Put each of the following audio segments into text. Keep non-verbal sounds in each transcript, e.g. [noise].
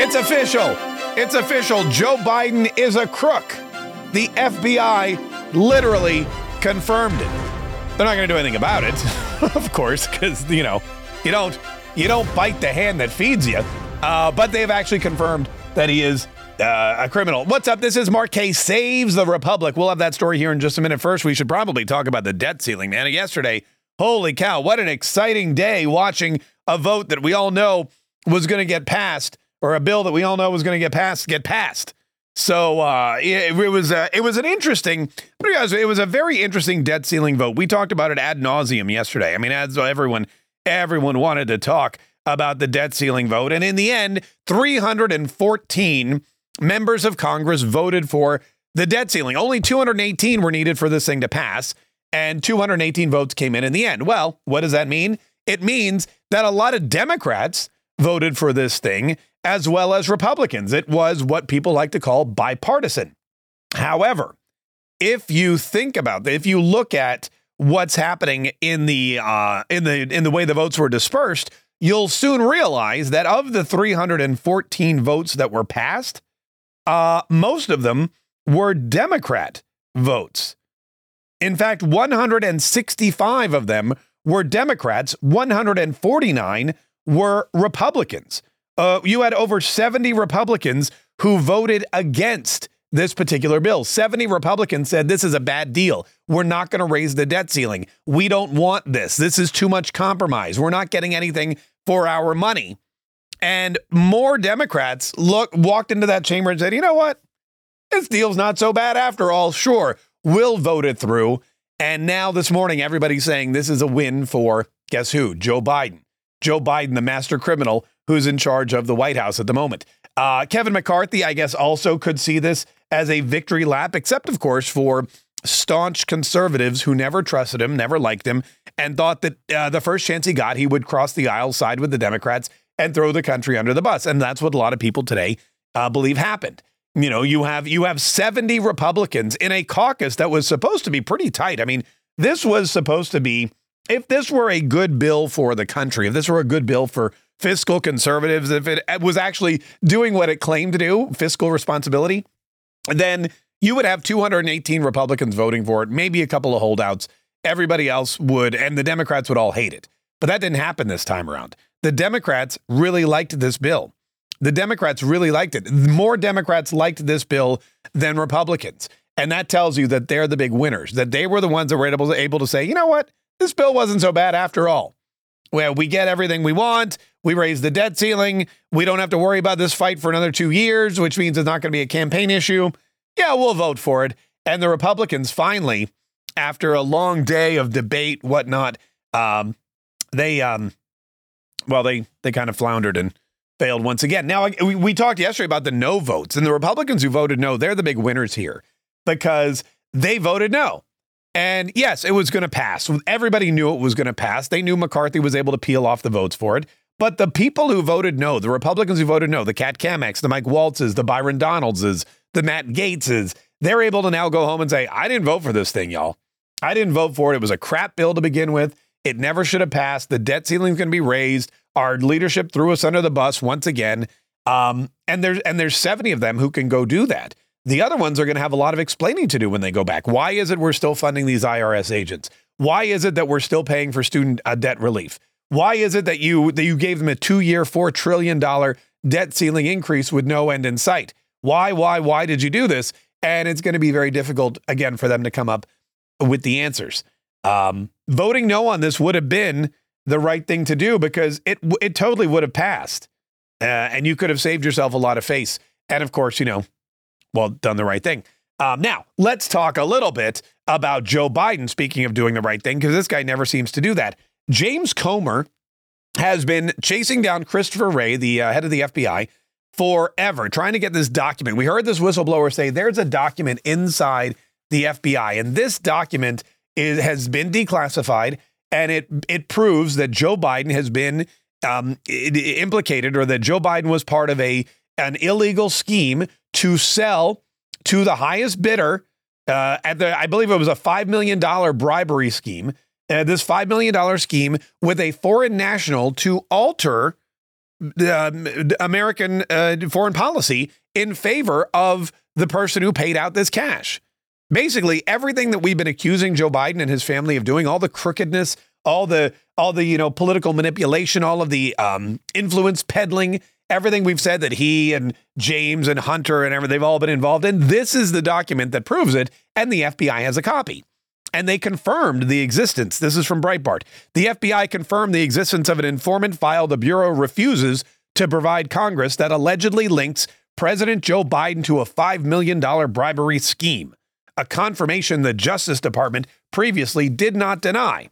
It's official. It's official. Joe Biden is a crook. The FBI literally confirmed it. They're not going to do anything about it, [laughs] of course, because you know you don't you don't bite the hand that feeds you. Uh, but they've actually confirmed that he is uh, a criminal. What's up? This is Kaye Saves the Republic. We'll have that story here in just a minute. First, we should probably talk about the debt ceiling, man. Yesterday, holy cow, what an exciting day watching a vote that we all know was going to get passed or a bill that we all know was going to get passed get passed. So uh, it, it, was uh, it was an interesting, it was a very interesting debt ceiling vote. We talked about it ad nauseum yesterday. I mean, as everyone everyone wanted to talk about the debt ceiling vote, and in the end, 314 members of Congress voted for the debt ceiling. Only 218 were needed for this thing to pass, and 218 votes came in in the end. Well, what does that mean? It means that a lot of Democrats voted for this thing as well as Republicans. It was what people like to call bipartisan. However, if you think about if you look at what's happening in the uh, in the in the way the votes were dispersed, you'll soon realize that of the 314 votes that were passed, uh, most of them were Democrat votes. In fact, 165 of them were Democrats, 149 were Republicans. Uh, you had over 70 Republicans who voted against this particular bill. 70 Republicans said this is a bad deal. We're not going to raise the debt ceiling. We don't want this. This is too much compromise. We're not getting anything for our money. And more Democrats look walked into that chamber and said, "You know what? This deal's not so bad after all. Sure, we'll vote it through." And now this morning everybody's saying this is a win for guess who? Joe Biden. Joe Biden, the master criminal who's in charge of the White House at the moment. Uh, Kevin McCarthy, I guess, also could see this as a victory lap, except, of course, for staunch conservatives who never trusted him, never liked him, and thought that uh, the first chance he got, he would cross the aisle, side with the Democrats, and throw the country under the bus. And that's what a lot of people today uh, believe happened. You know, you have you have 70 Republicans in a caucus that was supposed to be pretty tight. I mean, this was supposed to be if this were a good bill for the country, if this were a good bill for fiscal conservatives, if it was actually doing what it claimed to do, fiscal responsibility, then you would have 218 Republicans voting for it, maybe a couple of holdouts. Everybody else would, and the Democrats would all hate it. But that didn't happen this time around. The Democrats really liked this bill. The Democrats really liked it. More Democrats liked this bill than Republicans. And that tells you that they're the big winners, that they were the ones that were able to, able to say, you know what? this bill wasn't so bad after all. Well, we get everything we want. We raise the debt ceiling. We don't have to worry about this fight for another two years, which means it's not going to be a campaign issue. Yeah, we'll vote for it. And the Republicans finally, after a long day of debate, whatnot, um, they, um, well, they they kind of floundered and failed once again. Now we, we talked yesterday about the no votes, and the Republicans who voted no, they're the big winners here because they voted no. And yes, it was going to pass. Everybody knew it was going to pass. They knew McCarthy was able to peel off the votes for it. But the people who voted no, the Republicans who voted no, the Kat Cammack's, the Mike Waltzes, the Byron Donaldses, the Matt Gaetzes, they're able to now go home and say, I didn't vote for this thing, y'all. I didn't vote for it. It was a crap bill to begin with. It never should have passed. The debt ceiling's going to be raised. Our leadership threw us under the bus once again. Um, and there's and there's 70 of them who can go do that. The other ones are going to have a lot of explaining to do when they go back. Why is it we're still funding these IRS agents? Why is it that we're still paying for student uh, debt relief? Why is it that you that you gave them a 2-year 4 trillion dollar debt ceiling increase with no end in sight? Why why why did you do this? And it's going to be very difficult again for them to come up with the answers. Um, voting no on this would have been the right thing to do because it it totally would have passed, uh, and you could have saved yourself a lot of face. And of course, you know, well, done the right thing. Um, now, let's talk a little bit about Joe Biden, speaking of doing the right thing, because this guy never seems to do that. James Comer has been chasing down Christopher Wray, the uh, head of the FBI, forever trying to get this document. We heard this whistleblower say there's a document inside the FBI, and this document is, has been declassified, and it it proves that Joe Biden has been um, implicated, or that Joe Biden was part of a an illegal scheme to sell to the highest bidder uh, at the I believe it was a five million dollar bribery scheme. Uh, this five million dollar scheme with a foreign national to alter uh, American uh, foreign policy in favor of the person who paid out this cash. Basically, everything that we've been accusing Joe Biden and his family of doing, all the crookedness, all the all the you know political manipulation, all of the um, influence peddling, everything we've said that he and James and Hunter and everything they've all been involved in. This is the document that proves it, and the FBI has a copy. And they confirmed the existence. This is from Breitbart. The FBI confirmed the existence of an informant file the Bureau refuses to provide Congress that allegedly links President Joe Biden to a $5 million bribery scheme, a confirmation the Justice Department previously did not deny.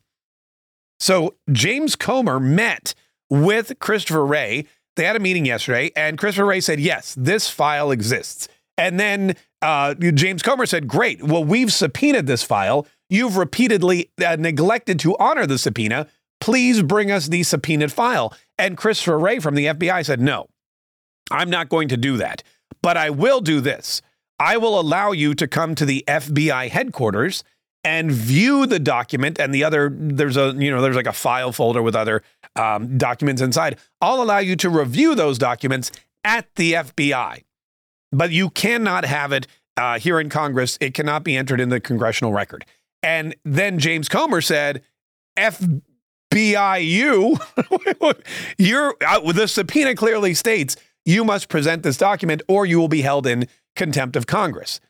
So James Comer met with Christopher Wray. They had a meeting yesterday, and Christopher Wray said, Yes, this file exists. And then uh, James Comer said, Great. Well, we've subpoenaed this file. You've repeatedly uh, neglected to honor the subpoena. Please bring us the subpoenaed file. And Christopher Wray from the FBI said, No, I'm not going to do that. But I will do this. I will allow you to come to the FBI headquarters and view the document and the other there's a you know there's like a file folder with other um, documents inside. I'll allow you to review those documents at the fbi but you cannot have it uh, here in congress. It cannot be entered in the congressional record. And then james comer said fbiu [laughs] you're uh, the subpoena clearly states you must present this document or you will be held in contempt of congress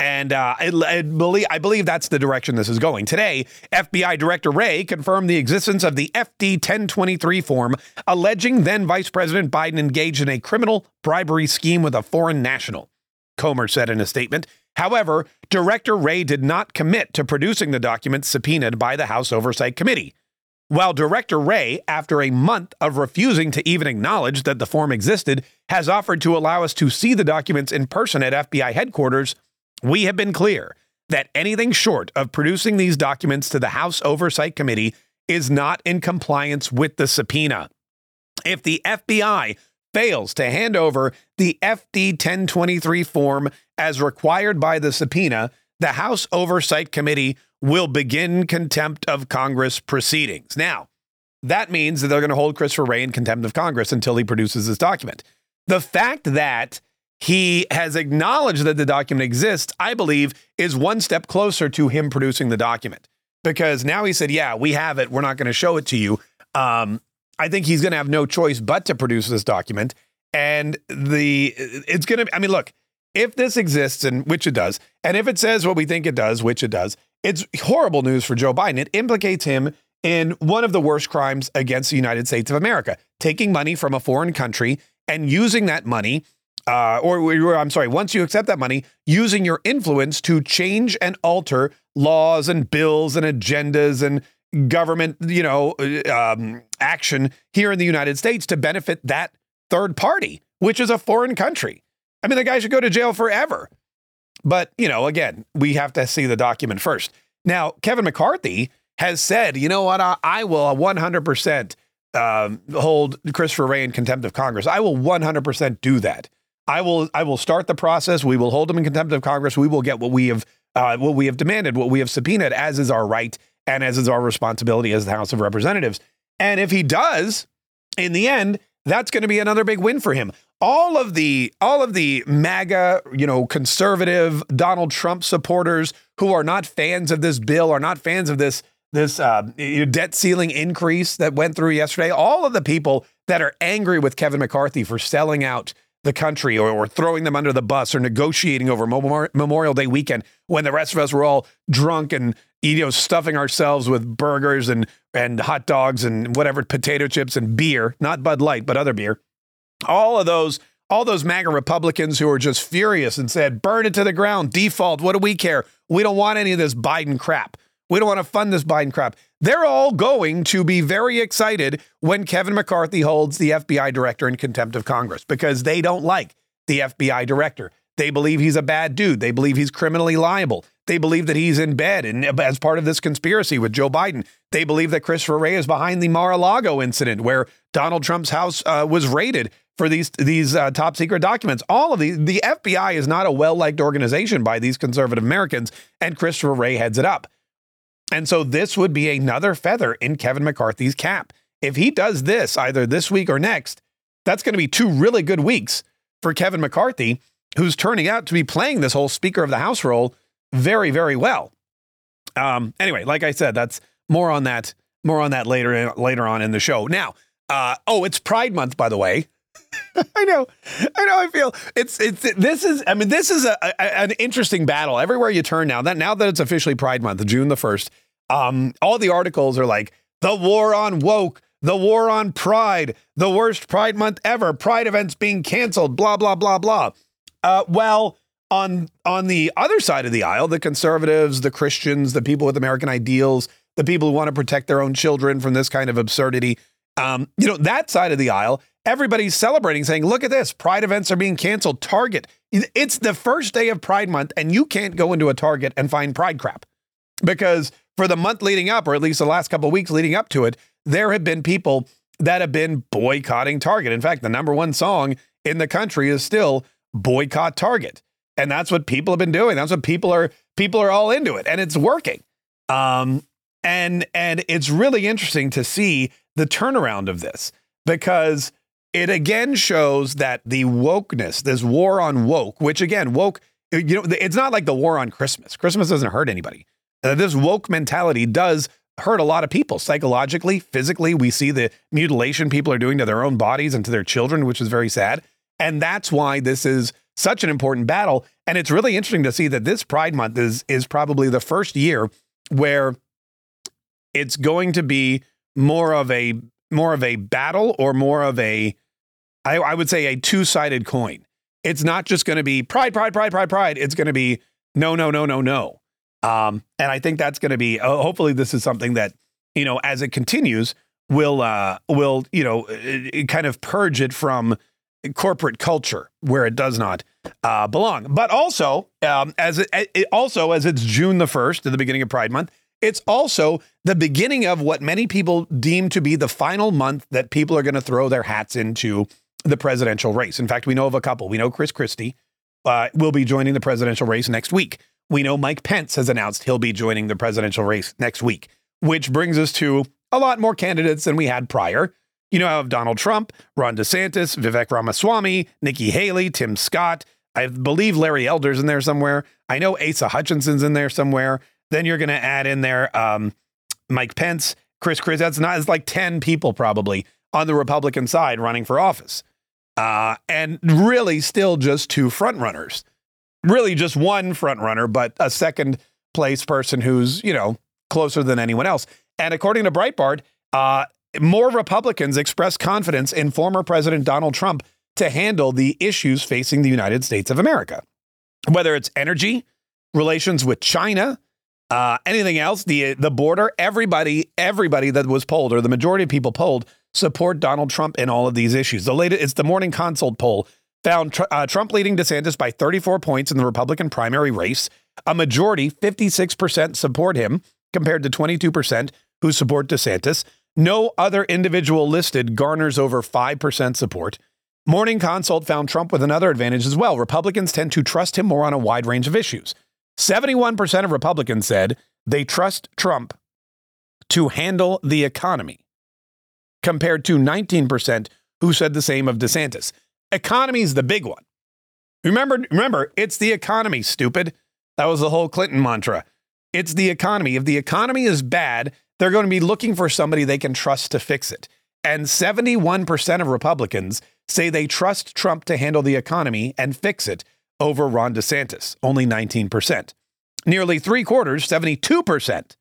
and uh, I, I, believe, I believe that's the direction this is going. Today, FBI Director Wray confirmed the existence of the FD 1023 form alleging then Vice President Biden engaged in a criminal bribery scheme with a foreign national. Comer said in a statement. However, Director Wray did not commit to producing the documents subpoenaed by the House Oversight Committee. While Director Wray, after a month of refusing to even acknowledge that the form existed, has offered to allow us to see the documents in person at FBI headquarters, we have been clear that anything short of producing these documents to the House Oversight Committee is not in compliance with the subpoena. If the FBI fails to hand over the FD 1023 form as required by the subpoena, the House Oversight Committee will begin contempt of Congress proceedings. Now, that means that they're going to hold Christopher Wray in contempt of Congress until he produces this document. The fact that he has acknowledged that the document exists, I believe, is one step closer to him producing the document. Because now he said, Yeah, we have it. We're not going to show it to you. Um, I think he's going to have no choice but to produce this document. And the it's going to, I mean, look, if this exists, and which it does, and if it says what we think it does, which it does, it's horrible news for Joe Biden. It implicates him in one of the worst crimes against the United States of America, taking money from a foreign country and using that money uh, or, I'm sorry, once you accept that money, using your influence to change and alter laws and bills and agendas and government, you know, uh, um, action here in the United States to benefit that third party, which is a foreign country. I mean, the guy should go to jail forever. But, you know, again, we have to see the document first. Now, Kevin McCarthy has said, you know what, I, I will 100% um, hold Christopher Wray in contempt of Congress. I will 100% do that. I will I will start the process. We will hold him in contempt of Congress. We will get what we have uh, what we have demanded, what we have subpoenaed, as is our right and as is our responsibility as the House of Representatives. And if he does, in the end, that's going to be another big win for him. All of the all of the MAGA, you know, conservative Donald Trump supporters who are not fans of this bill, are not fans of this this uh, debt ceiling increase that went through yesterday. All of the people that are angry with Kevin McCarthy for selling out the country or, or throwing them under the bus or negotiating over Memorial Day weekend when the rest of us were all drunk and you know stuffing ourselves with burgers and and hot dogs and whatever potato chips and beer, not Bud Light, but other beer. All of those all those MAGA Republicans who were just furious and said, burn it to the ground, default, what do we care? We don't want any of this Biden crap. We don't want to fund this Biden crap. They're all going to be very excited when Kevin McCarthy holds the FBI director in contempt of Congress because they don't like the FBI director. They believe he's a bad dude. They believe he's criminally liable. They believe that he's in bed and as part of this conspiracy with Joe Biden. They believe that Christopher Wray is behind the Mar-a-Lago incident where Donald Trump's house uh, was raided for these these uh, top secret documents. All of these, the FBI is not a well liked organization by these conservative Americans, and Christopher Wray heads it up. And so this would be another feather in Kevin McCarthy's cap. If he does this either this week or next, that's going to be two really good weeks for Kevin McCarthy, who's turning out to be playing this whole Speaker of the House role very, very well. Um, anyway, like I said, that's more on that, more on that later later on in the show. Now, uh, oh, it's Pride Month, by the way. [laughs] I know, I know. I feel it's it's this is. I mean, this is a, a, an interesting battle everywhere you turn now. That now that it's officially Pride Month, June the first, um, all the articles are like the war on woke, the war on pride, the worst Pride Month ever, Pride events being canceled, blah blah blah blah. Uh, well, on on the other side of the aisle, the conservatives, the Christians, the people with American ideals, the people who want to protect their own children from this kind of absurdity. Um, you know, that side of the aisle everybody's celebrating, saying, look at this, Pride events are being canceled. Target, it's the first day of Pride month, and you can't go into a Target and find Pride crap. Because for the month leading up, or at least the last couple weeks leading up to it, there have been people that have been boycotting Target. In fact, the number one song in the country is still boycott Target. And that's what people have been doing. That's what people are people are all into it and it's working. Um and and it's really interesting to see the turnaround of this because it again shows that the wokeness, this war on woke, which again, woke, you know, it's not like the war on Christmas. Christmas doesn't hurt anybody. Uh, this woke mentality does hurt a lot of people psychologically, physically. We see the mutilation people are doing to their own bodies and to their children, which is very sad. And that's why this is such an important battle. And it's really interesting to see that this Pride Month is is probably the first year where it's going to be more of a more of a battle or more of a, I, I would say, a two sided coin. It's not just going to be pride, pride, pride, pride, pride. It's going to be no, no, no, no, no. Um, and I think that's going to be. Uh, hopefully, this is something that you know, as it continues, will uh, will you know, kind of purge it from corporate culture where it does not uh, belong. But also, um, as it, it also as it's June the first, at the beginning of Pride Month, it's also the beginning of what many people deem to be the final month that people are going to throw their hats into the presidential race. In fact, we know of a couple. We know Chris Christie uh, will be joining the presidential race next week. We know Mike Pence has announced he'll be joining the presidential race next week, which brings us to a lot more candidates than we had prior. You know, I have Donald Trump, Ron DeSantis, Vivek Ramaswamy, Nikki Haley, Tim Scott. I believe Larry Elder's in there somewhere. I know Asa Hutchinson's in there somewhere. Then you're going to add in there um, Mike Pence, Chris Chris. That's not. It's like ten people probably on the Republican side running for office, uh, and really still just two front runners. Really just one front runner, but a second place person who's you know closer than anyone else. And according to Breitbart, uh, more Republicans expressed confidence in former President Donald Trump to handle the issues facing the United States of America, whether it's energy, relations with China, uh, anything else? The the border. Everybody, everybody that was polled, or the majority of people polled, support Donald Trump in all of these issues. The latest, it's the Morning Consult poll found tr- uh, Trump leading DeSantis by 34 points in the Republican primary race. A majority, 56%, support him, compared to 22% who support DeSantis. No other individual listed garners over 5% support. Morning Consult found Trump with another advantage as well. Republicans tend to trust him more on a wide range of issues. 71% of Republicans said they trust Trump to handle the economy, compared to 19% who said the same of DeSantis. Economy is the big one. Remember, remember, it's the economy, stupid. That was the whole Clinton mantra. It's the economy. If the economy is bad, they're going to be looking for somebody they can trust to fix it. And 71% of Republicans say they trust Trump to handle the economy and fix it over Ron DeSantis, only 19%. Nearly three quarters, 72%,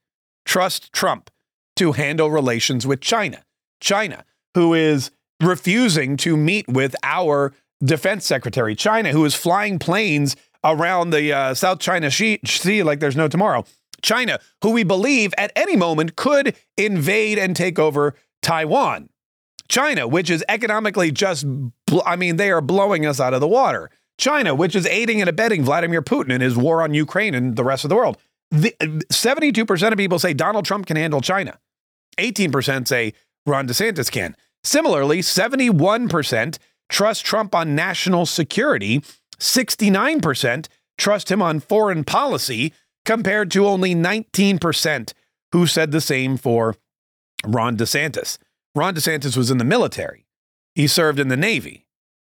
trust Trump to handle relations with China. China, who is refusing to meet with our defense secretary. China, who is flying planes around the uh, South China Sea like there's no tomorrow. China, who we believe at any moment could invade and take over Taiwan. China, which is economically just, I mean, they are blowing us out of the water. China, which is aiding and abetting Vladimir Putin in his war on Ukraine and the rest of the world. The, 72% of people say Donald Trump can handle China. 18% say Ron DeSantis can. Similarly, 71% trust Trump on national security, 69% trust him on foreign policy, compared to only 19% who said the same for Ron DeSantis. Ron DeSantis was in the military, he served in the Navy.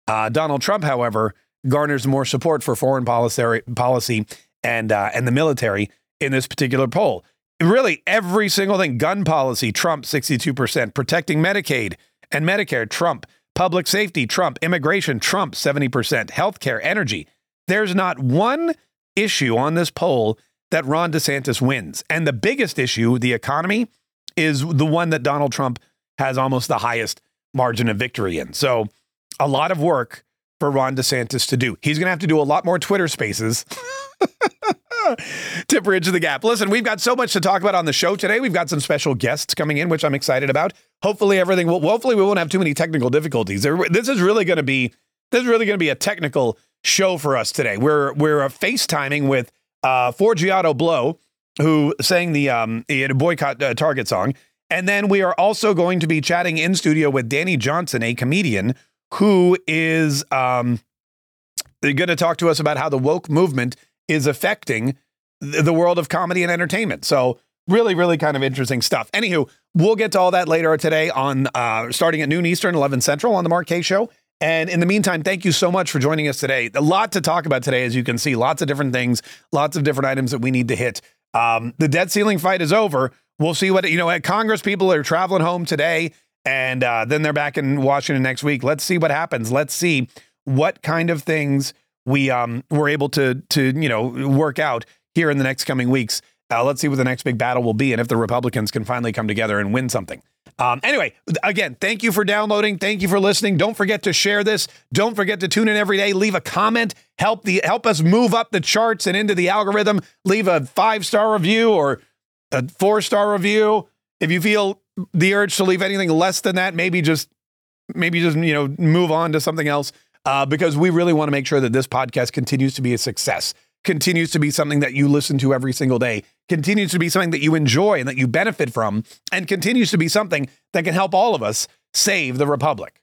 Uh, Donald Trump, however, garners more support for foreign policy, policy and, uh, and the military in this particular poll. Really, every single thing gun policy, Trump 62%, protecting Medicaid and Medicare, Trump, public safety, Trump, immigration, Trump 70%, healthcare, energy. There's not one issue on this poll that Ron DeSantis wins. And the biggest issue, the economy, is the one that Donald Trump has almost the highest margin of victory in. So, a lot of work for Ron DeSantis to do. He's going to have to do a lot more Twitter spaces. [laughs] to bridge the gap. Listen, we've got so much to talk about on the show today. We've got some special guests coming in, which I'm excited about. Hopefully, everything will. Hopefully, we won't have too many technical difficulties. This is really going to be. This is really going to be a technical show for us today. We're we're FaceTiming with uh, Forgiato Blow, who sang the um, boycott uh, Target song, and then we are also going to be chatting in studio with Danny Johnson, a comedian who is um, going to talk to us about how the woke movement is affecting the world of comedy and entertainment. So really, really kind of interesting stuff. Anywho, we'll get to all that later today on uh, starting at noon Eastern, 11 Central on the Mark Kaye Show. And in the meantime, thank you so much for joining us today. A lot to talk about today, as you can see, lots of different things, lots of different items that we need to hit. Um, the debt ceiling fight is over. We'll see what, you know, Congress people are traveling home today and uh, then they're back in Washington next week. Let's see what happens. Let's see what kind of things we um, were able to to you know work out here in the next coming weeks. Uh, let's see what the next big battle will be, and if the Republicans can finally come together and win something. Um, anyway, again, thank you for downloading. Thank you for listening. Don't forget to share this. Don't forget to tune in every day. Leave a comment. Help the help us move up the charts and into the algorithm. Leave a five star review or a four star review. If you feel the urge to leave anything less than that, maybe just maybe just you know move on to something else uh, because we really want to make sure that this podcast continues to be a success, continues to be something that you listen to every single day, continues to be something that you enjoy and that you benefit from, and continues to be something that can help all of us save the republic.